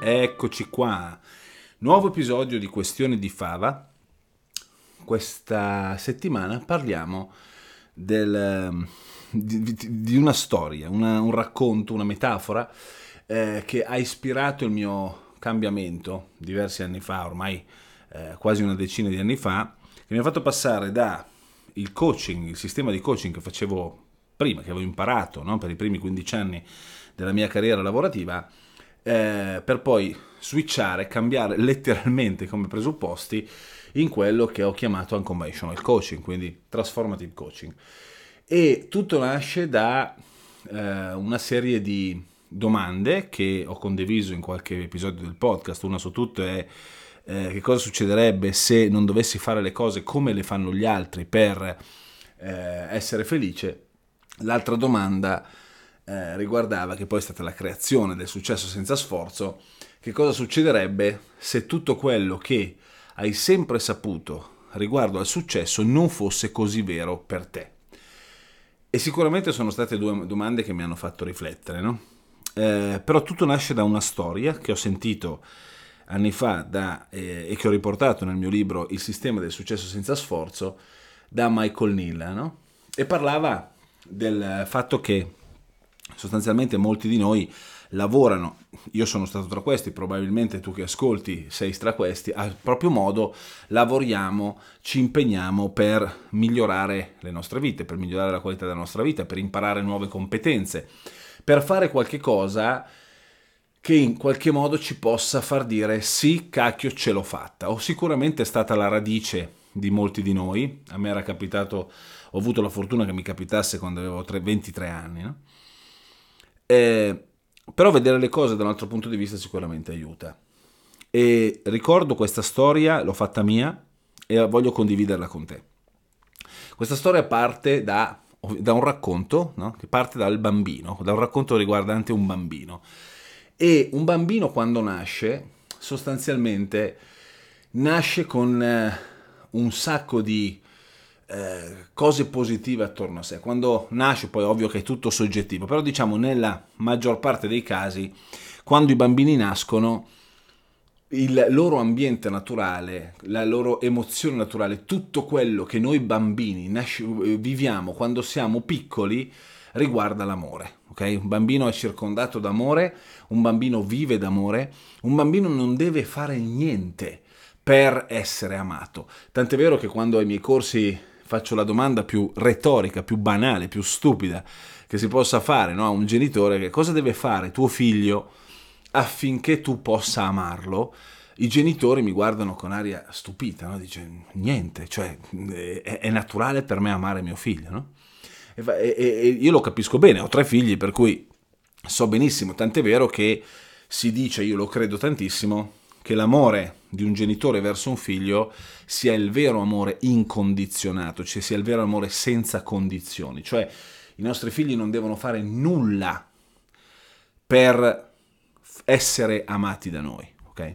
Eccoci qua, nuovo episodio di Questioni di Fava. Questa settimana parliamo del, di, di, una storia, una, un racconto, una metafora eh, che ha ispirato il mio cambiamento diversi anni fa, ormai eh, quasi una decina di anni fa, che mi ha fatto passare da il coaching, il sistema di coaching che facevo prima, che avevo imparato no? per i primi 15 anni della mia carriera lavorativa, eh, per poi switchare, cambiare letteralmente come presupposti in quello che ho chiamato unconventional coaching, quindi transformative coaching. E tutto nasce da eh, una serie di domande che ho condiviso in qualche episodio del podcast, una su tutte è eh, che cosa succederebbe se non dovessi fare le cose come le fanno gli altri per eh, essere felice. L'altra domanda è eh, riguardava, che poi è stata la creazione del successo senza sforzo, che cosa succederebbe se tutto quello che hai sempre saputo riguardo al successo non fosse così vero per te. E sicuramente sono state due domande che mi hanno fatto riflettere, no? Eh, però tutto nasce da una storia che ho sentito anni fa da, eh, e che ho riportato nel mio libro Il sistema del successo senza sforzo da Michael Neal, no? E parlava del fatto che sostanzialmente molti di noi lavorano, io sono stato tra questi, probabilmente tu che ascolti sei tra questi, a proprio modo lavoriamo, ci impegniamo per migliorare le nostre vite, per migliorare la qualità della nostra vita, per imparare nuove competenze, per fare qualche cosa che in qualche modo ci possa far dire sì, cacchio, ce l'ho fatta. O sicuramente stata la radice di molti di noi, a me era capitato, ho avuto la fortuna che mi capitasse quando avevo 23 anni, no? Eh, però vedere le cose da un altro punto di vista sicuramente aiuta. E ricordo questa storia, l'ho fatta mia e voglio condividerla con te. Questa storia parte da, da un racconto, no? che parte dal bambino, da un racconto riguardante un bambino. E un bambino quando nasce, sostanzialmente, nasce con eh, un sacco di eh, cose positive attorno a sé. Quando nasce, poi ovvio che è tutto soggettivo, però diciamo nella maggior parte dei casi, quando i bambini nascono, il loro ambiente naturale, la loro emozione naturale, tutto quello che noi bambini nasce, viviamo quando siamo piccoli riguarda l'amore. Okay? Un bambino è circondato d'amore, un bambino vive d'amore, un bambino non deve fare niente per essere amato. Tant'è vero che quando ai miei corsi faccio la domanda più retorica, più banale, più stupida che si possa fare no? a un genitore, che cosa deve fare tuo figlio affinché tu possa amarlo? I genitori mi guardano con aria stupita, no? dice niente, cioè è, è, naturale per me amare mio figlio, no? E, e, e io lo capisco bene, ho tre figli, per cui so benissimo, tant'è vero che si dice, io lo credo tantissimo, che l'amore di un genitore verso un figlio sia il vero amore incondizionato, cioè sia il vero amore senza condizioni, cioè i nostri figli non devono fare nulla per essere amati da noi, ok?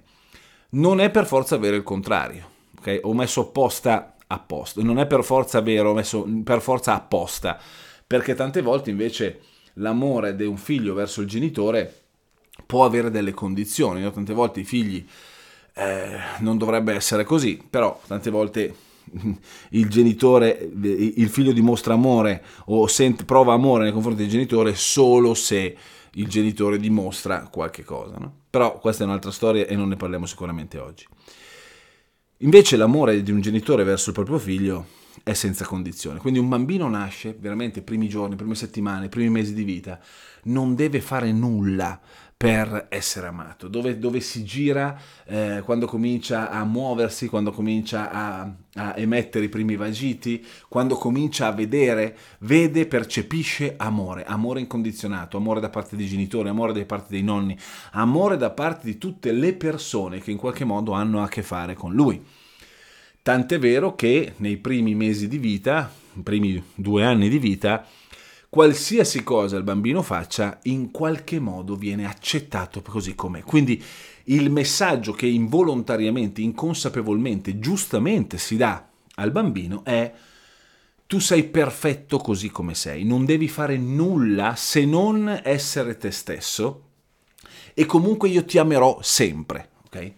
Non è per forza avere il contrario, ok? Ho messo apposta apposta, non è per forza vero, ho messo per forza apposta, perché tante volte invece l'amore di un figlio verso il genitore può avere delle condizioni, no? tante volte i figli eh, non dovrebbe essere così, però tante volte il genitore, il figlio dimostra amore o sente, prova amore nei confronti del genitore solo se il genitore dimostra qualche cosa. No? Però questa è un'altra storia e non ne parliamo sicuramente oggi. Invece l'amore di un genitore verso il proprio figlio è senza condizione. Quindi un bambino nasce veramente i primi giorni, prime settimane, i primi mesi di vita, non deve fare nulla per essere amato, dove, dove si gira eh, quando comincia a muoversi, quando comincia a, a, emettere i primi vagiti, quando comincia a vedere, vede, percepisce amore, amore incondizionato, amore da parte dei genitori, amore da parte dei nonni, amore da parte di tutte le persone che in qualche modo hanno a che fare con lui. Tant'è vero che nei primi mesi di vita, i primi due anni di vita, qualsiasi cosa il bambino faccia in qualche modo viene accettato così com'è. Quindi il messaggio che involontariamente, inconsapevolmente, giustamente si dà al bambino è tu sei perfetto così come sei, non devi fare nulla se non essere te stesso e comunque io ti amerò sempre, ok?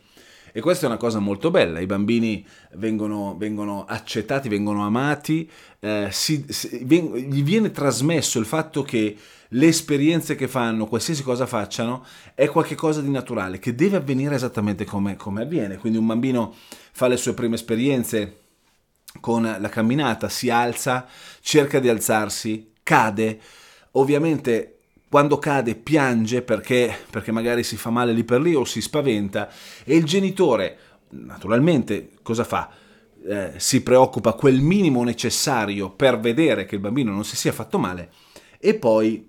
E questa è una cosa molto bella, i bambini vengono, vengono accettati, vengono amati, eh, si, si, veng- gli viene trasmesso il fatto che le esperienze che fanno, qualsiasi cosa facciano, è qualcosa di naturale, che deve avvenire esattamente come, come avviene. Quindi un bambino fa le sue prime esperienze con la camminata, si alza, cerca di alzarsi, cade, ovviamente quando cade piange perché, perché magari si fa male lì per lì o si spaventa e il genitore naturalmente cosa fa? Eh, si preoccupa quel minimo necessario per vedere che il bambino non si sia fatto male e poi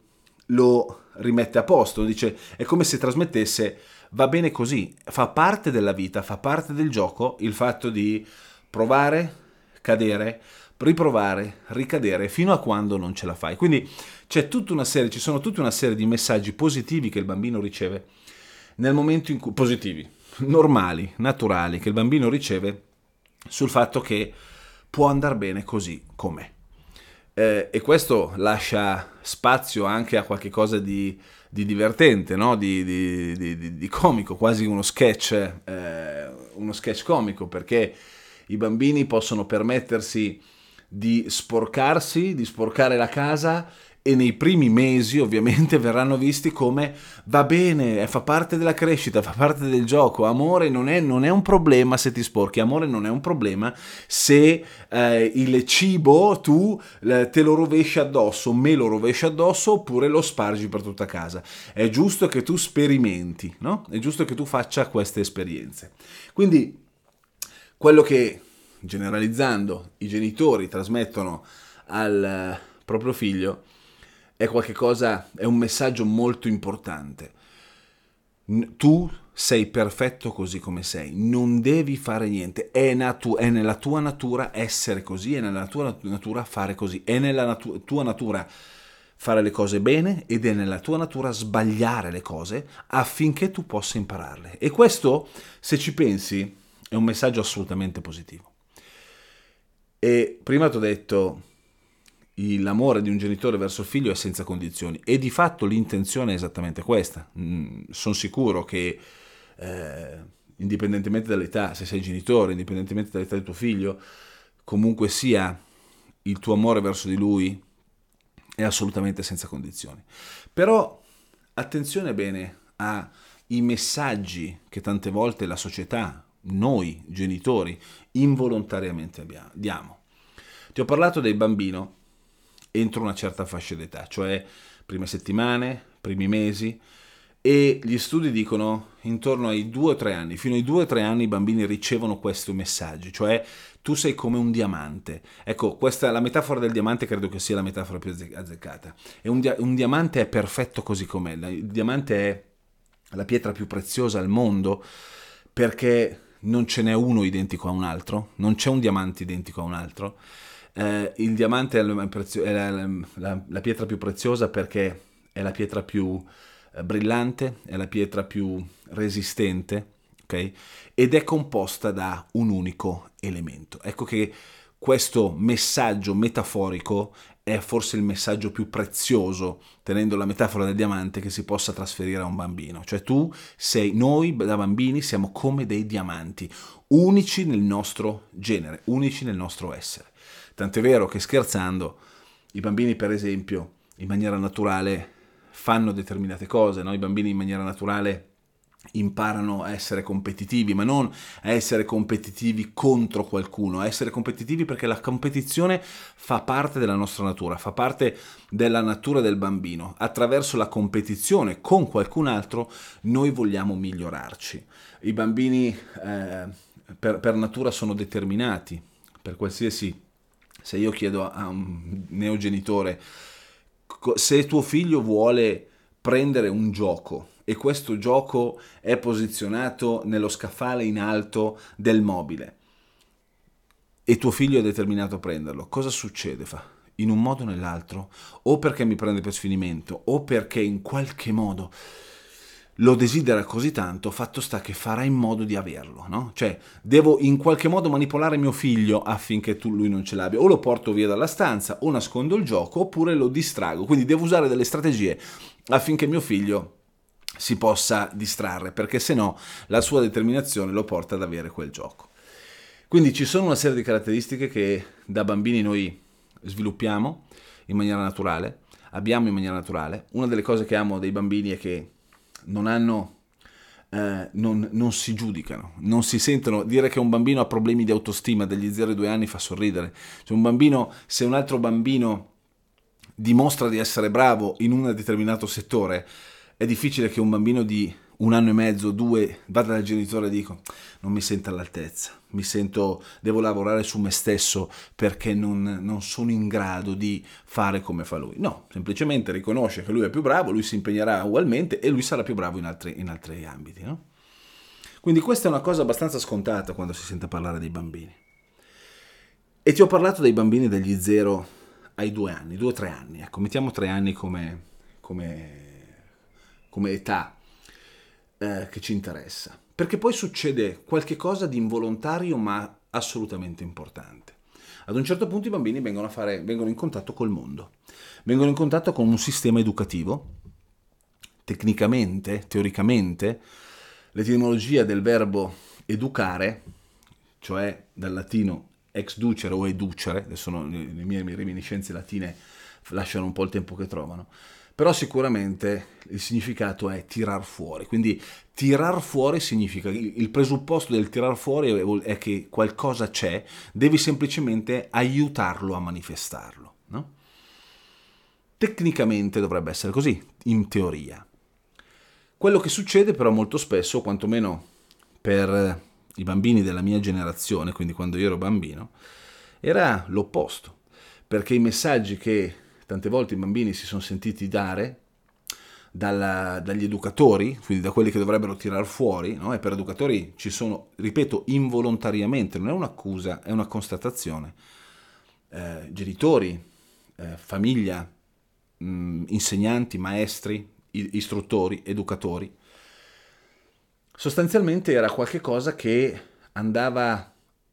lo rimette a posto, dice è come se trasmettesse va bene così, fa parte della vita, fa parte del gioco il fatto di provare, cadere, riprovare, ricadere fino a quando non ce la fai. Quindi serie, ci sono tutta una serie di messaggi positivi che il bambino riceve nel momento in cui positivi, normali, naturali che il bambino riceve sul fatto che può andare bene così com'è. Eh, e questo lascia spazio anche a qualche cosa di, di divertente, no? di, di, di, comico, quasi uno sketch, eh, uno sketch comico, perché i bambini possono permettersi di sporcarsi, di sporcare la casa e nei primi mesi ovviamente verranno visti come va bene, fa parte della crescita, fa parte del gioco, amore non è, non è un problema se ti sporchi, amore non è un problema se eh, il cibo tu eh, te lo rovesci addosso, me lo rovesci addosso oppure lo spargi per tutta casa. È giusto che tu sperimenti, no? È giusto che tu faccia queste esperienze. Quindi quello che generalizzando i genitori trasmettono al eh, proprio figlio è qualcosa, è un messaggio molto importante. Tu sei perfetto così come sei, non devi fare niente, è, natu- è nella tua natura essere così, è nella tua natura fare così, è nella natu- tua natura fare le cose bene ed è nella tua natura sbagliare le cose affinché tu possa impararle. E questo, se ci pensi, è un messaggio assolutamente positivo. E prima ti ho detto l'amore di un genitore verso il figlio è senza condizioni e di fatto l'intenzione è esattamente questa. Mm, sono sicuro che eh, indipendentemente dall'età, se sei genitore, indipendentemente dall'età di tuo figlio, comunque sia il tuo amore verso di lui è assolutamente senza condizioni. Però attenzione bene ai messaggi che tante volte la società, noi genitori, involontariamente abbiamo, diamo. Ti ho parlato del bambino entro una certa fascia d'età, cioè prime settimane, primi mesi, e gli studi dicono intorno ai 2 o 3 anni, fino ai 2 o 3 anni i bambini ricevono questi messaggi, cioè tu sei come un diamante. Ecco, questa, la metafora del diamante credo che sia la metafora più azzeccata. Un, un diamante è perfetto così com'è, il diamante è la pietra più preziosa al mondo perché non ce n'è uno identico a un altro, non c'è un diamante identico a un altro eh, il diamante è, la, la, la, la, pietra più preziosa perché è la pietra più eh, brillante, è la pietra più resistente, ok? Ed è composta da un unico elemento. Ecco che questo messaggio metaforico è forse il messaggio più prezioso, tenendo la metafora del diamante, che si possa trasferire a un bambino. Cioè tu sei, noi da bambini siamo come dei diamanti, unici nel nostro genere, unici nel nostro essere. Tant'è vero che scherzando, i bambini per esempio in maniera naturale fanno determinate cose, no? i bambini in maniera naturale imparano a essere competitivi, ma non a essere competitivi contro qualcuno, a essere competitivi perché la competizione fa parte della nostra natura, fa parte della natura del bambino. Attraverso la competizione con qualcun altro noi vogliamo migliorarci. I bambini eh, per, per natura sono determinati, per qualsiasi... Se io chiedo a un neogenitore se tuo figlio vuole prendere un gioco, e questo gioco è posizionato nello scaffale in alto del mobile e tuo figlio è determinato a prenderlo, cosa succede? Fa? In un modo o nell'altro, o perché mi prende per sfinimento, o perché in qualche modo lo desidera così tanto, fatto sta che farà in modo di averlo, no? Cioè, devo in qualche modo manipolare mio figlio affinché tu, lui non ce l'abbia, o lo porto via dalla stanza, o nascondo il gioco, oppure lo distrago. Quindi devo usare delle strategie affinché mio figlio si possa distrarre, perché se no la sua determinazione lo porta ad avere quel gioco. Quindi ci sono una serie di caratteristiche che da bambini noi sviluppiamo in maniera naturale, abbiamo in maniera naturale. Una delle cose che amo dei bambini è che non hanno eh, non, non, si giudicano, non si sentono. Dire che un bambino ha problemi di autostima dagli 0 ai 2 anni fa sorridere. Cioè un bambino, se un altro bambino dimostra di essere bravo in un determinato settore, è difficile che un bambino di un anno e mezzo, due, vada dal genitore e dica non mi sento all'altezza, mi sento, devo lavorare su me stesso perché non, non, sono in grado di fare come fa lui. No, semplicemente riconosce che lui è più bravo, lui si impegnerà ugualmente e lui sarà più bravo in altri, in altri ambiti. No? Quindi questa è una cosa abbastanza scontata quando si sente parlare dei bambini. E ti ho parlato dei bambini dagli 0 ai 2 anni, 2 o 3 anni, ecco, mettiamo 3 anni come, come come età eh, che ci interessa. Perché poi succede qualche cosa di involontario ma assolutamente importante. Ad un certo punto i bambini vengono, fare, vengono in contatto col mondo, vengono in contatto con un sistema educativo. Tecnicamente, teoricamente, l'etimologia del verbo educare, cioè dal latino ex ducere o educere, adesso le mie reminiscenze latine lasciano un po' il tempo che trovano, però sicuramente il significato è tirar fuori, quindi tirar fuori significa, il presupposto del tirar fuori è che qualcosa c'è, devi semplicemente aiutarlo a manifestarlo. No? Tecnicamente dovrebbe essere così, in teoria. Quello che succede però molto spesso, quantomeno per i bambini della mia generazione, quindi quando io ero bambino, era l'opposto, perché i messaggi che tante volte i bambini si sono sentiti dare dalla, dagli educatori, quindi da quelli che dovrebbero tirar fuori, no? e per educatori ci sono, ripeto, involontariamente, non è un'accusa, è una constatazione. Eh, genitori, eh, famiglia, mh, insegnanti, maestri, istruttori, educatori. Sostanzialmente era qualcosa che andava,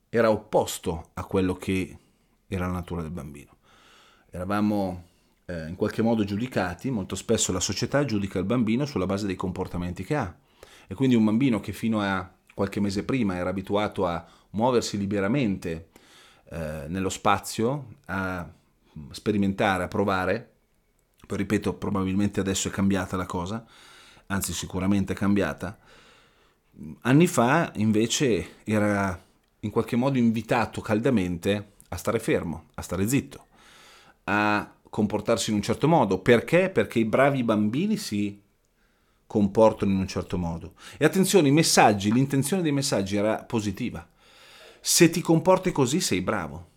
era opposto a quello che era la natura del bambino eravamo eh, in qualche modo giudicati, molto spesso la società giudica il bambino sulla base dei comportamenti che ha. E quindi un bambino che fino a qualche mese prima era abituato a muoversi liberamente eh, nello spazio, a sperimentare, a provare, poi ripeto, probabilmente adesso è cambiata la cosa, anzi sicuramente è cambiata, anni fa invece era in qualche modo invitato caldamente a stare fermo, a stare zitto a comportarsi in un certo modo. Perché? Perché i bravi bambini si comportano in un certo modo. E attenzione, i messaggi, l'intenzione dei messaggi era positiva. Se ti comporti così sei bravo.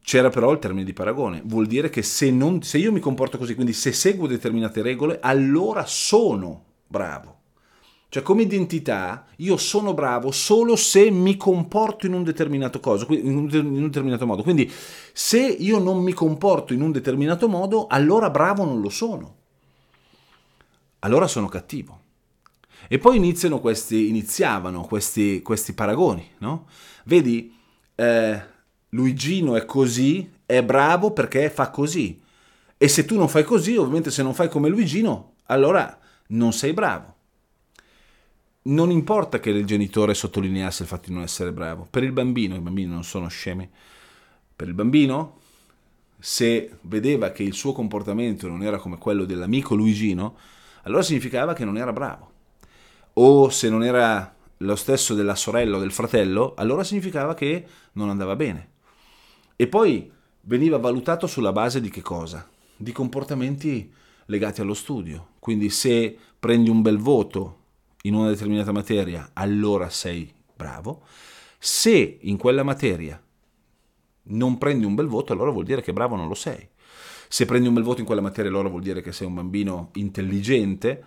C'era però il termine di paragone, vuol dire che se, non, se io mi comporto così, quindi se seguo determinate regole, allora sono bravo. Cioè come identità io sono bravo solo se mi comporto in un determinato cosa, in un determinato modo. Quindi se io non mi comporto in un determinato modo, allora bravo non lo sono. Allora sono cattivo. E poi iniziano questi, iniziavano questi, questi paragoni, no? Vedi, eh, Luigino è così, è bravo perché fa così. E se tu non fai così, ovviamente se non fai come Luigino, allora non sei bravo non importa che il genitore sottolineasse il fatto di non essere bravo. Per il bambino, i bambini non sono scemi, per il bambino, se vedeva che il suo comportamento non era come quello dell'amico Luigino, allora significava che non era bravo. o se non era lo stesso della sorella o del fratello, allora significava che non andava bene. E poi veniva valutato sulla base di che cosa? Di comportamenti legati allo studio. Quindi se prendi un bel voto in una determinata materia, allora sei bravo. Se in quella materia non prendi un bel voto, allora vuol dire che bravo non lo sei. Se prendi un bel voto in quella materia, allora vuol dire che sei un bambino intelligente.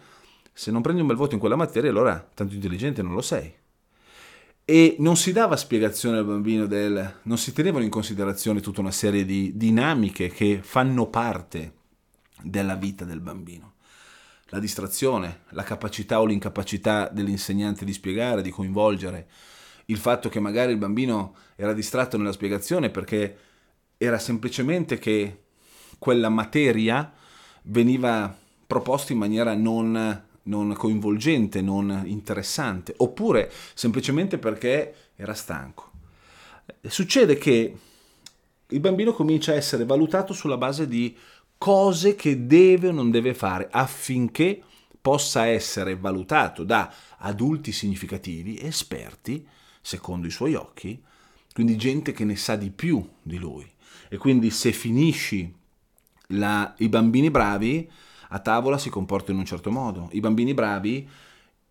Se non prendi un bel voto in quella materia, allora tanto intelligente non lo sei. E non si dava spiegazione al bambino del... non si tenevano in considerazione tutta una serie di dinamiche che fanno parte della vita del bambino. La distrazione, la capacità o l'incapacità dell'insegnante di spiegare, di coinvolgere, il fatto che magari il bambino era distratto nella spiegazione perché era semplicemente che quella materia veniva proposta in maniera non, non coinvolgente, non interessante, oppure semplicemente perché era stanco. Succede che il bambino comincia a essere valutato sulla base di cose che deve o non deve fare affinché possa essere valutato da adulti significativi, esperti, secondo i suoi occhi, quindi gente che ne sa di più di lui. E quindi se finisci la, i bambini bravi a tavola si comportano in un certo modo, i bambini bravi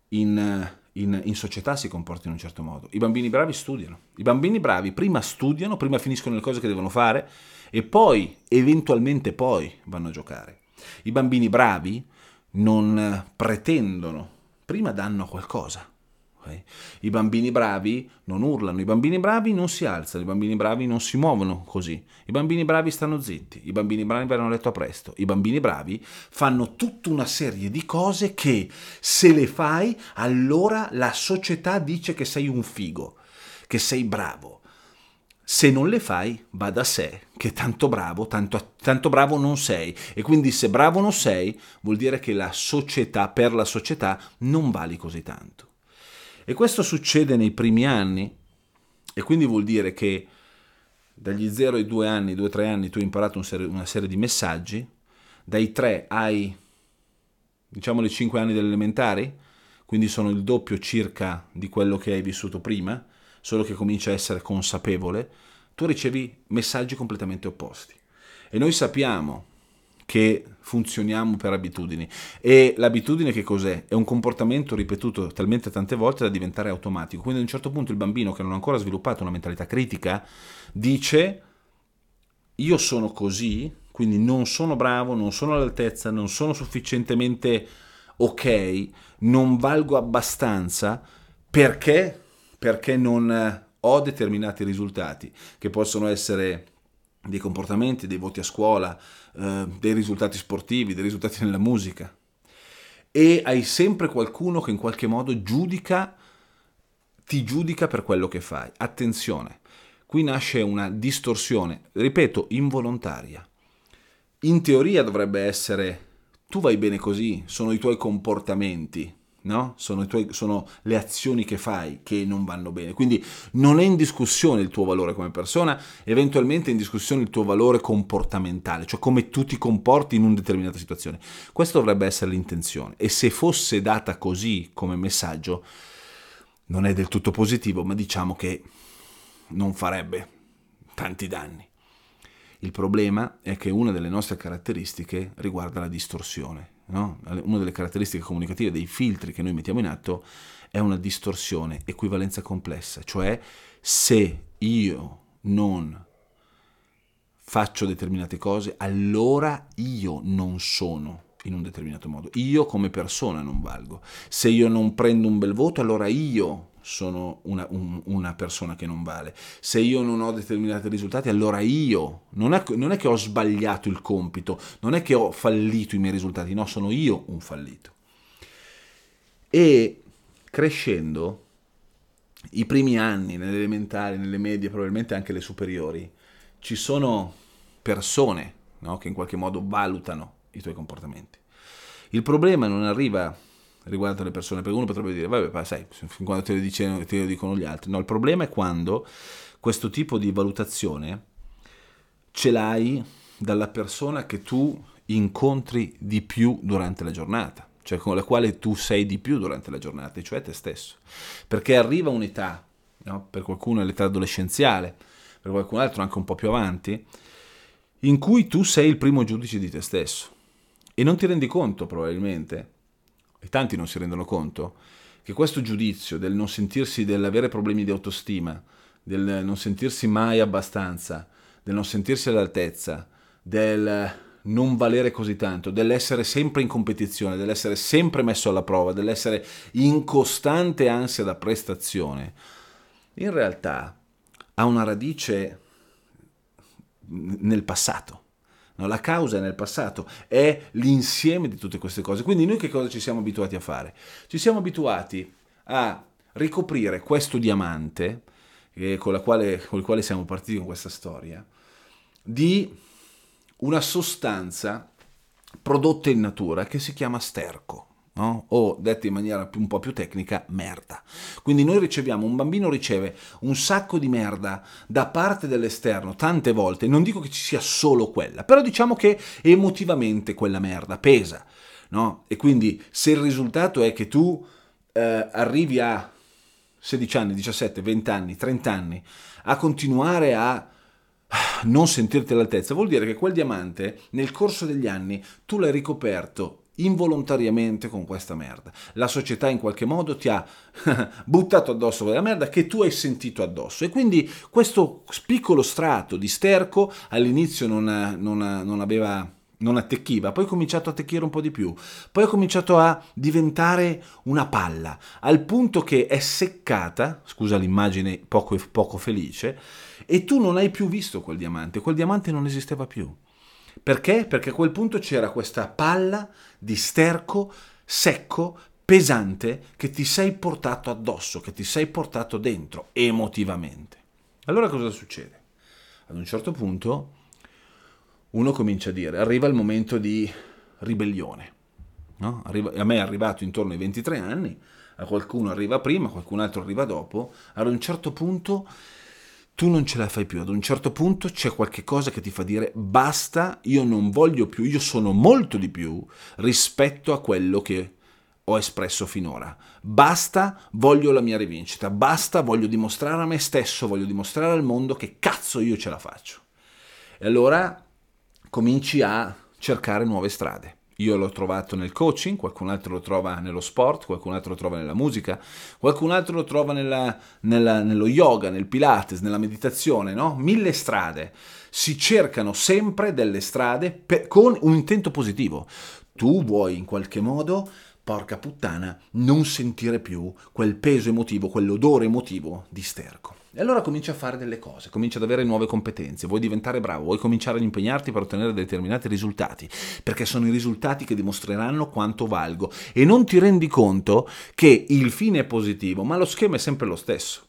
in, in, in, società si comportano in un certo modo, i bambini bravi studiano, i bambini bravi prima studiano, prima finiscono le cose che devono fare e poi, eventualmente poi, vanno a giocare. I bambini bravi non pretendono, prima danno qualcosa. Okay? I bambini bravi non urlano, i bambini bravi non si alzano, i bambini bravi non si muovono così, i bambini bravi stanno zitti, i bambini bravi vanno a letto presto, i bambini bravi fanno tutta una serie di cose che se le fai allora la società dice che sei un figo, che sei bravo. Se non le fai, va da sé che tanto bravo, tanto, tanto bravo non sei. E quindi se bravo non sei, vuol dire che la società, per la società, non vali così tanto. E questo succede nei primi anni e quindi vuol dire che dagli 0 ai 2 anni, 2-3 anni tu hai imparato una serie di messaggi, dai 3 ai diciamo le 5 anni delle elementari, quindi sono il doppio circa di quello che hai vissuto prima, solo che comincia a essere consapevole, tu ricevi messaggi completamente opposti. E noi sappiamo che funzioniamo per abitudini. E l'abitudine che cos'è? È un comportamento ripetuto talmente tante volte da diventare automatico. Quindi a un certo punto il bambino che non ha ancora sviluppato una mentalità critica dice io sono così, quindi non sono bravo, non sono all'altezza, non sono sufficientemente ok, non valgo abbastanza perché perché non ho determinati risultati che possono essere dei comportamenti, dei voti a scuola, eh, dei risultati sportivi, dei risultati nella musica. E hai sempre qualcuno che in qualche modo giudica, ti giudica per quello che fai. Attenzione, qui nasce una distorsione, ripeto, involontaria. In teoria dovrebbe essere tu vai bene così, sono i tuoi comportamenti no? sono, tuoi, sono, le azioni che fai che non vanno bene. Quindi non è in discussione il tuo valore come persona, eventualmente è in discussione il tuo valore comportamentale, cioè come tu ti comporti in una determinata situazione. Questa dovrebbe essere l'intenzione. E se fosse data così come messaggio, non è del tutto positivo, ma diciamo che non farebbe tanti danni. Il problema è che una delle nostre caratteristiche riguarda la distorsione, no? una delle caratteristiche comunicative dei filtri che noi mettiamo in atto è una distorsione, equivalenza complessa, cioè se io non faccio determinate cose, allora io non sono in un determinato modo. Io come persona non valgo. Se io non prendo un bel voto, allora io sono una, un, una, persona che non vale. Se io non ho determinati risultati, allora io non è, non è, che ho sbagliato il compito, non è che ho fallito i miei risultati, no, sono io un fallito. E crescendo, i primi anni, nelle elementari, nelle medie, probabilmente anche le superiori, ci sono persone no, che in qualche modo valutano i tuoi comportamenti. Il problema non arriva riguardo alle persone, perché uno potrebbe dire, vabbè, sai, fin quando te lo, dicono, te lo dicono gli altri. No, il problema è quando questo tipo di valutazione ce l'hai dalla persona che tu incontri di più durante la giornata. cioè con la quale tu sei di più durante la giornata, cioè te stesso. Perché arriva un'età, no? per qualcuno è l'età adolescenziale, per qualcun altro anche un po' più avanti, in cui tu sei il primo giudice di te stesso. E non ti rendi conto probabilmente, e tanti non si rendono conto, che questo giudizio del non sentirsi, dell'avere problemi di autostima, del non sentirsi mai abbastanza, del non sentirsi all'altezza, del non valere così tanto, dell'essere sempre in competizione, dell'essere sempre messo alla prova, dell'essere in costante ansia da prestazione, in realtà ha una radice nel passato. No, la causa è nel passato, è l'insieme di tutte queste cose. Quindi noi che cosa ci siamo abituati a fare? Ci siamo abituati a ricoprire questo diamante, eh, con, quale, con il quale siamo partiti con questa storia, di una sostanza prodotta in natura che si chiama sterco. No? o detto in maniera un po' più tecnica, merda. Quindi noi riceviamo, un bambino riceve un sacco di merda da parte dell'esterno tante volte, non dico che ci sia solo quella, però diciamo che emotivamente quella merda pesa, no? E quindi se il risultato è che tu eh, arrivi a 16 anni, 17, 20 anni, 30 anni a continuare a non sentirti all'altezza, vuol dire che quel diamante nel corso degli anni tu l'hai ricoperto involontariamente con questa merda. La società in qualche modo ti ha buttato addosso quella merda che tu hai sentito addosso e quindi questo piccolo strato di sterco all'inizio non, non, non aveva non attecchiva, poi ha cominciato a attecchire un po' di più, poi ha cominciato a diventare una palla, al punto che è seccata, scusa l'immagine poco, poco felice, e tu non hai più visto quel diamante, quel diamante non esisteva più. Perché? Perché a quel punto c'era questa palla di sterco secco, pesante, che ti sei portato addosso, che ti sei portato dentro emotivamente. Allora cosa succede? Ad un certo punto uno comincia a dire, arriva il momento di ribellione. No? Arriva, a me è arrivato intorno ai 23 anni, a qualcuno arriva prima, a qualcun altro arriva dopo, ad un certo punto tu non ce la fai più, ad un certo punto c'è qualche cosa che ti fa dire basta, io non voglio più, io sono molto di più rispetto a quello che ho espresso finora. Basta, voglio la mia rivincita, basta, voglio dimostrare a me stesso, voglio dimostrare al mondo che cazzo io ce la faccio. E allora cominci a cercare nuove strade. Io l'ho trovato nel coaching, qualcun altro lo trova nello sport, qualcun altro lo trova nella musica, qualcun altro lo trova nella, nella, nello yoga, nel pilates, nella meditazione, no? Mille strade. Si cercano sempre delle strade per, con un intento positivo. Tu vuoi in qualche modo, porca puttana, non sentire più quel peso emotivo, quell'odore emotivo di sterco. E allora comincia a fare delle cose, comincia ad avere nuove competenze, vuoi diventare bravo, vuoi cominciare ad impegnarti per ottenere determinati risultati, perché sono i risultati che dimostreranno quanto valgo e non ti rendi conto che il fine è positivo, ma lo schema è sempre lo stesso.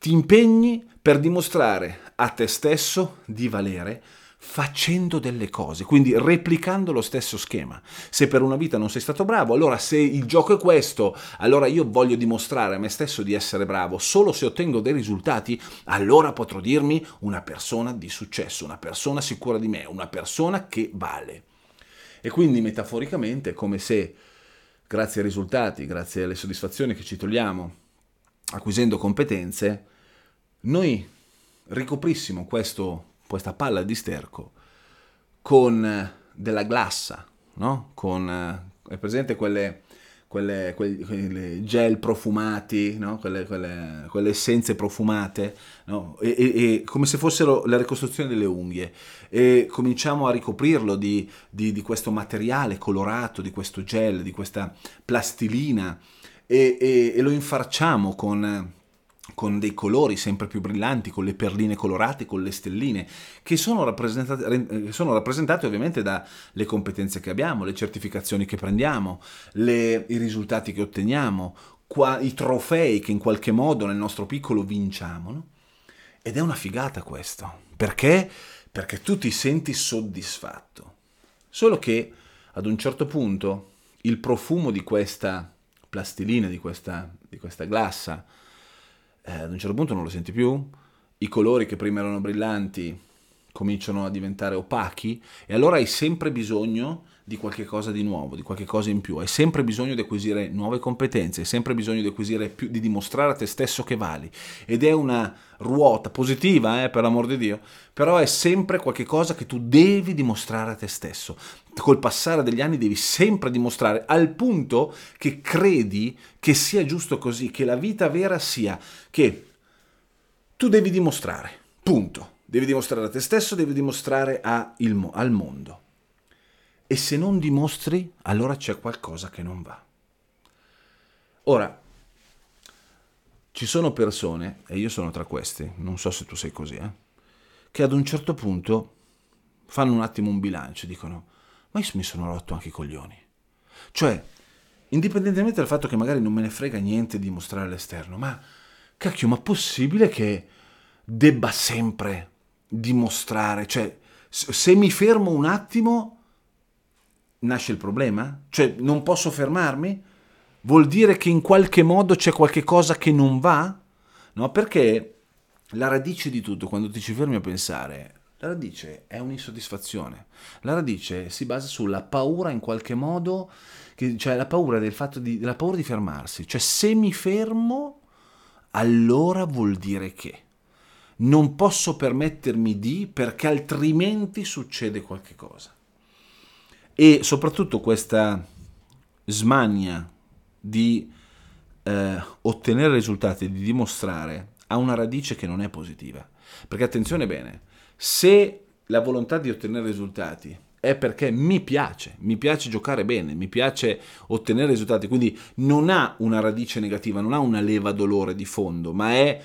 Ti impegni per dimostrare a te stesso di valere facendo delle cose, quindi replicando lo stesso schema. Se per una vita non sei stato bravo, allora se il gioco è questo, allora io voglio dimostrare a me stesso di essere bravo. Solo se ottengo dei risultati, allora potrò dirmi una persona di successo, una persona sicura di me, una persona che vale. E quindi metaforicamente è come se grazie ai risultati, grazie alle soddisfazioni che ci togliamo, acquisendo competenze, noi ricoprissimo questo questa palla di sterco con eh, della glassa, no? Con, eh, è presente quelle, quelle, quelle gel profumati, no? quelle, quelle, quelle, essenze profumate, no? e, e, e, come se fossero la ricostruzione delle unghie. E cominciamo a ricoprirlo di, di, di questo materiale colorato, di questo gel, di questa plastilina e, e lo infarciamo con con dei colori sempre più brillanti, con le perline colorate, con le stelline, che sono rappresentate, sono rappresentate ovviamente dalle competenze che abbiamo, le certificazioni che prendiamo, le, i risultati che otteniamo, qua, i trofei che in qualche modo nel nostro piccolo vinciamo. No? Ed è una figata questo. Perché? Perché tu ti senti soddisfatto. Solo che ad un certo punto il profumo di questa plastilina, di questa, di questa glassa, eh, ad un certo punto non lo senti più, i colori che prima erano brillanti cominciano a diventare opachi e allora hai sempre bisogno di qualche cosa di nuovo, di qualche cosa in più, hai sempre bisogno di acquisire nuove competenze, hai sempre bisogno di acquisire più, di dimostrare a te stesso che vali ed è una ruota positiva, eh, per l'amor di Dio, però è sempre qualche cosa che tu devi dimostrare a te stesso. Col passare degli anni devi sempre dimostrare al punto che credi che sia giusto così, che la vita vera sia che tu devi dimostrare, punto. Devi dimostrare a te stesso, devi dimostrare il, al mondo. E se non dimostri, allora c'è qualcosa che non va. Ora, ci sono persone, e io sono tra questi, non so se tu sei così, eh, che ad un certo punto fanno un attimo un bilancio e dicono, ma io mi sono rotto anche i coglioni. Cioè, indipendentemente dal fatto che magari non me ne frega niente di mostrare all'esterno, ma cacchio, ma possibile che debba sempre dimostrare, cioè se mi fermo un attimo nasce il problema? Cioè non posso fermarmi? Vuol dire che in qualche modo c'è qualche cosa che non va? No, perché la radice di tutto, quando ti ci fermi a pensare, la radice è un'insoddisfazione. La radice si basa sulla paura in qualche modo, cioè la paura del fatto di, la paura di fermarsi. Cioè se mi fermo, allora vuol dire che non posso permettermi di perché altrimenti succede qualche cosa. E soprattutto questa smania di eh, ottenere risultati, di dimostrare, ha una radice che non è positiva. Perché attenzione bene, se la volontà di ottenere risultati è perché mi piace, mi piace giocare bene, mi piace ottenere risultati, quindi non ha una radice negativa, non ha una leva dolore di fondo, ma è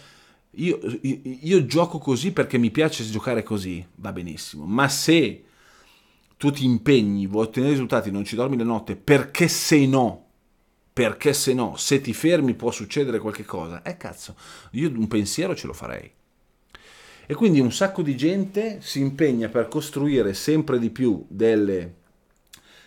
io, io, io, gioco così perché mi piace giocare così, va benissimo, ma se tu ti impegni, vuoi ottenere risultati, non ci dormi la notte, perché se no, perché se no, se ti fermi può succedere qualche cosa, eh cazzo, io un pensiero ce lo farei. E quindi un sacco di gente si impegna per costruire sempre di più delle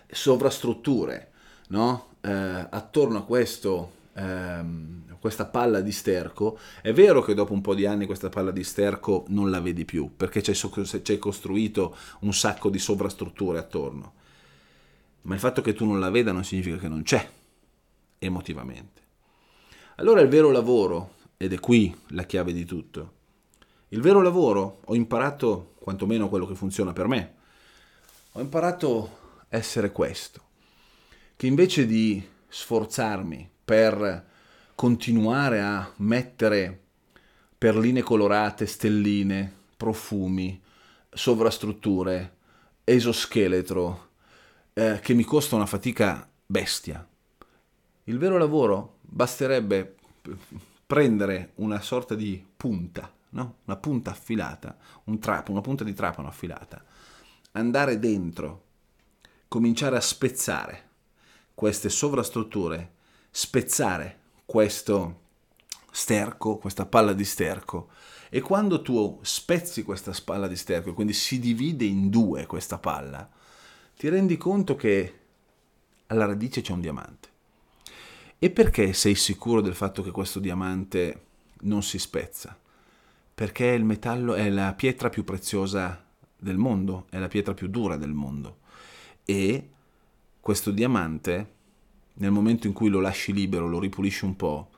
sovrastrutture no? eh, attorno a questo ehm, questa palla di sterco, è vero che dopo un po' di anni questa palla di sterco non la vedi più, perché c'è costruito un sacco di sovrastrutture attorno. Ma il fatto che tu non la veda non significa che non c'è, emotivamente. Allora il vero lavoro, ed è qui la chiave di tutto, il vero lavoro, ho imparato quantomeno quello che funziona per me, ho imparato essere questo, che invece di sforzarmi per continuare a mettere perline colorate, stelline, profumi, sovrastrutture, esoscheletro, eh, che mi costa una fatica bestia. Il vero lavoro basterebbe prendere una sorta di punta, no? una punta affilata, un trap, una punta di trapano affilata, andare dentro, cominciare a spezzare queste sovrastrutture spezzare questo sterco, questa palla di sterco. E quando tu spezzi questa palla di sterco, quindi si divide in due questa palla, ti rendi conto che alla radice c'è un diamante. E perché sei sicuro del fatto che questo diamante non si spezza? Perché il metallo è la pietra più preziosa del mondo, è la pietra più dura del mondo. E questo diamante nel momento in cui lo lasci libero, lo ripulisci un po',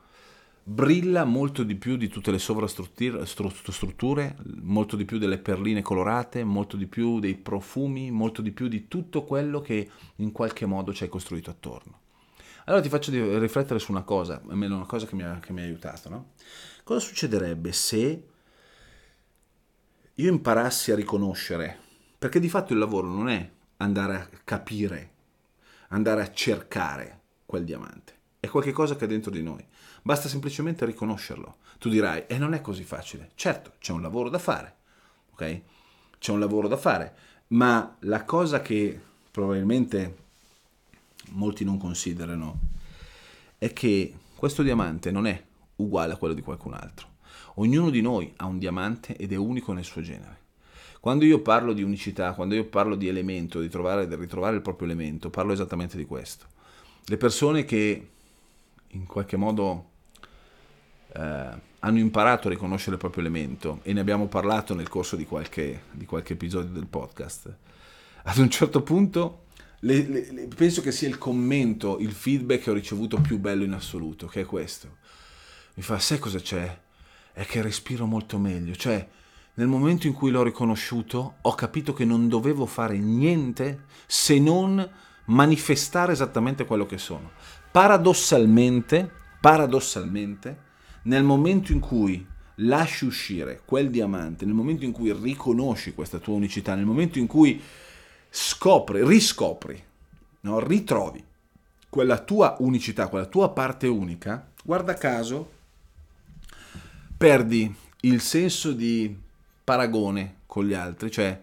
brilla molto di più di tutte le sovrastrutture, molto di più delle perline colorate, molto di più dei profumi, molto di più di tutto quello che in qualche modo ci hai costruito attorno. Allora ti faccio riflettere su una cosa, almeno una cosa che mi ha, che mi ha aiutato. No? Cosa succederebbe se io imparassi a riconoscere? Perché di fatto il lavoro non è andare a capire, andare a cercare, quel diamante. È qualcosa che è dentro di noi. Basta semplicemente riconoscerlo. Tu dirai, e non è così facile. Certo, c'è un lavoro da fare, ok? C'è un lavoro da fare, ma la cosa che probabilmente molti non considerano è che questo diamante non è uguale a quello di qualcun altro. Ognuno di noi ha un diamante ed è unico nel suo genere. Quando io parlo di unicità, quando io parlo di elemento, di trovare, di ritrovare il proprio elemento, parlo esattamente di questo le persone che in qualche modo eh, hanno imparato a riconoscere il proprio elemento e ne abbiamo parlato nel corso di qualche, di qualche episodio del podcast. Ad un certo punto le, le, le, penso che sia il commento, il feedback che ho ricevuto più bello in assoluto, che è questo. Mi fa, sai cosa c'è? È che respiro molto meglio, cioè nel momento in cui l'ho riconosciuto ho capito che non dovevo fare niente se non manifestare esattamente quello che sono. Paradossalmente, paradossalmente, nel momento in cui lasci uscire quel diamante, nel momento in cui riconosci questa tua unicità, nel momento in cui scopri, riscopri, no? ritrovi quella tua unicità, quella tua parte unica, guarda caso, perdi il senso di paragone con gli altri, cioè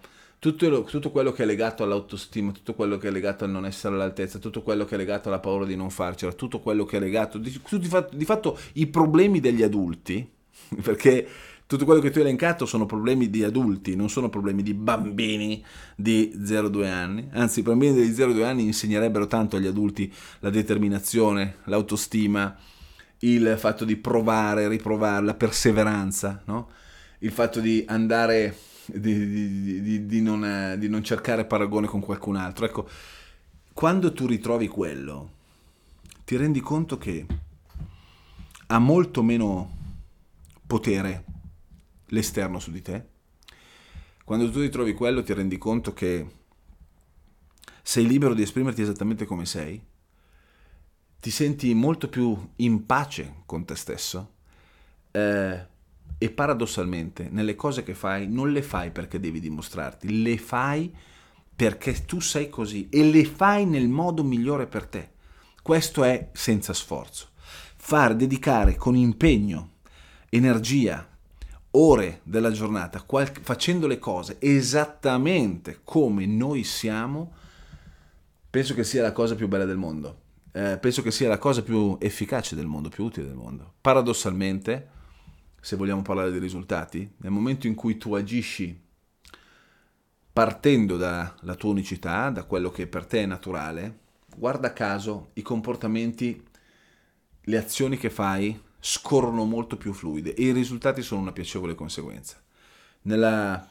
tutto, tutto, quello che è legato all'autostima, tutto quello che è legato al non essere all'altezza, tutto quello che è legato alla paura di non farcela, tutto quello che è legato, di, di, fatto, di fatto i problemi degli adulti, perché tutto quello che tu hai elencato sono problemi di adulti, non sono problemi di bambini di 0-2 anni. Anzi, i bambini di 0-2 anni insegnerebbero tanto agli adulti la determinazione, l'autostima, il fatto di provare, riprovare, la perseveranza, no? il fatto di andare, di, di, di, di non, non cercare paragone con qualcun altro. Ecco, quando tu ritrovi quello, ti rendi conto che ha molto meno potere l'esterno su di te, quando tu ritrovi quello ti rendi conto che sei libero di esprimerti esattamente come sei, ti senti molto più in pace con te stesso eh, e paradossalmente nelle cose che fai non le fai perché devi dimostrarti, le fai perché tu sei così e le fai nel modo migliore per te. Questo è senza sforzo. Far dedicare con impegno, energia, ore della giornata qual- facendo le cose esattamente come noi siamo, penso che sia la cosa più bella del mondo. Eh, penso che sia la cosa più efficace del mondo, più utile del mondo. Paradossalmente, se vogliamo parlare dei risultati, nel momento in cui tu agisci partendo dalla tua unicità, da quello che per te è naturale, guarda caso i comportamenti, le azioni che fai scorrono molto più fluide e i risultati sono una piacevole conseguenza. Nella,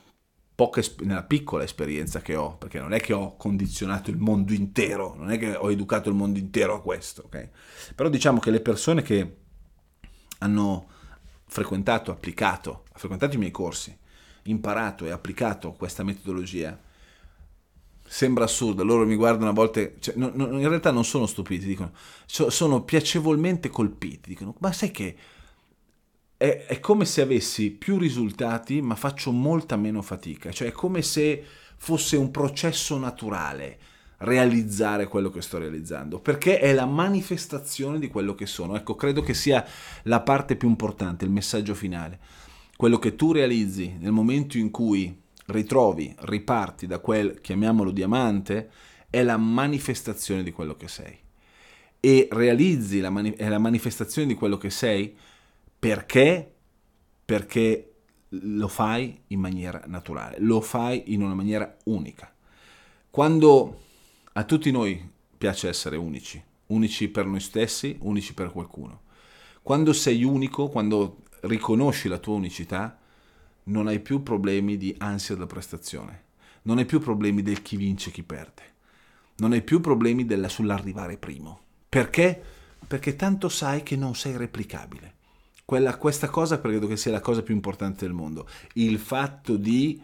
poca, nella piccola esperienza che ho, perché non è che ho condizionato il mondo intero, non è che ho educato il mondo intero a questo, ok? Però diciamo che le persone che hanno frequentato, applicato, frequentato i miei corsi, imparato e applicato questa metodologia, sembra assurdo, loro mi guardano a volte, cioè, no, no, in realtà non sono stupiti, dicono, so, sono piacevolmente colpiti, dicono, ma sai che è, è, come se avessi più risultati ma faccio molta meno fatica, cioè è come se fosse un processo naturale realizzare quello che sto realizzando, perché è la manifestazione di quello che sono. Ecco, credo che sia la parte più importante, il messaggio finale. Quello che tu realizzi nel momento in cui ritrovi, riparti da quel, chiamiamolo diamante, è la manifestazione di quello che sei. E realizzi la, mani- la manifestazione di quello che sei perché? Perché lo fai in maniera naturale, lo fai in una maniera unica. Quando a tutti noi piace essere unici, unici per noi stessi, unici per qualcuno. Quando sei unico, quando riconosci la tua unicità, non hai più problemi di ansia da prestazione, non hai più problemi del chi vince e chi perde, non hai più problemi della, sull'arrivare primo. Perché? Perché tanto sai che non sei replicabile. Quella, questa cosa credo che sia la cosa più importante del mondo, il fatto di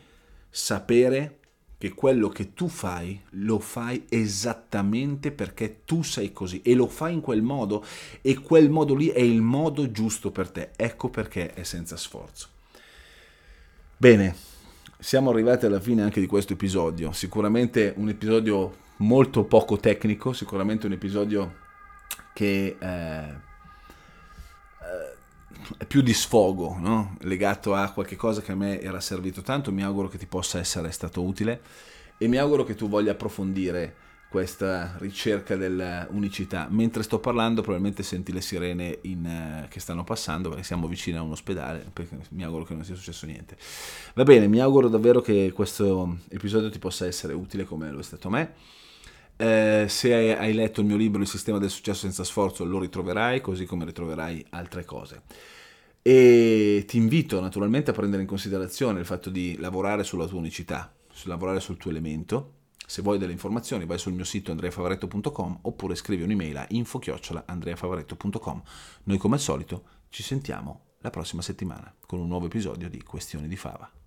sapere che quello che tu fai lo fai esattamente perché tu sei così e lo fai in quel modo e quel modo lì è il modo giusto per te. Ecco perché è senza sforzo. Bene, siamo arrivati alla fine anche di questo episodio. Sicuramente un episodio molto poco tecnico, sicuramente un episodio che eh, più di sfogo, no? legato a qualche cosa che a me era servito tanto. Mi auguro che ti possa essere stato utile e mi auguro che tu voglia approfondire questa ricerca dell'unicità. Mentre sto parlando probabilmente senti le sirene in, uh, che stanno passando perché siamo vicini a un ospedale, mi auguro che non sia successo niente. Va bene, mi auguro davvero che questo episodio ti possa essere utile come lo è stato a me. Eh, se hai, letto il mio libro Il sistema del successo senza sforzo lo ritroverai, così come ritroverai altre cose. e ti invito naturalmente a prendere in considerazione il fatto di lavorare sulla tua unicità, lavorare sul tuo elemento. Se vuoi delle informazioni vai sul mio sito andreafavaretto.com oppure scrivi un'email a info-andreafavaretto.com. Noi come al solito ci sentiamo la prossima settimana con un nuovo episodio di Questioni di Fava.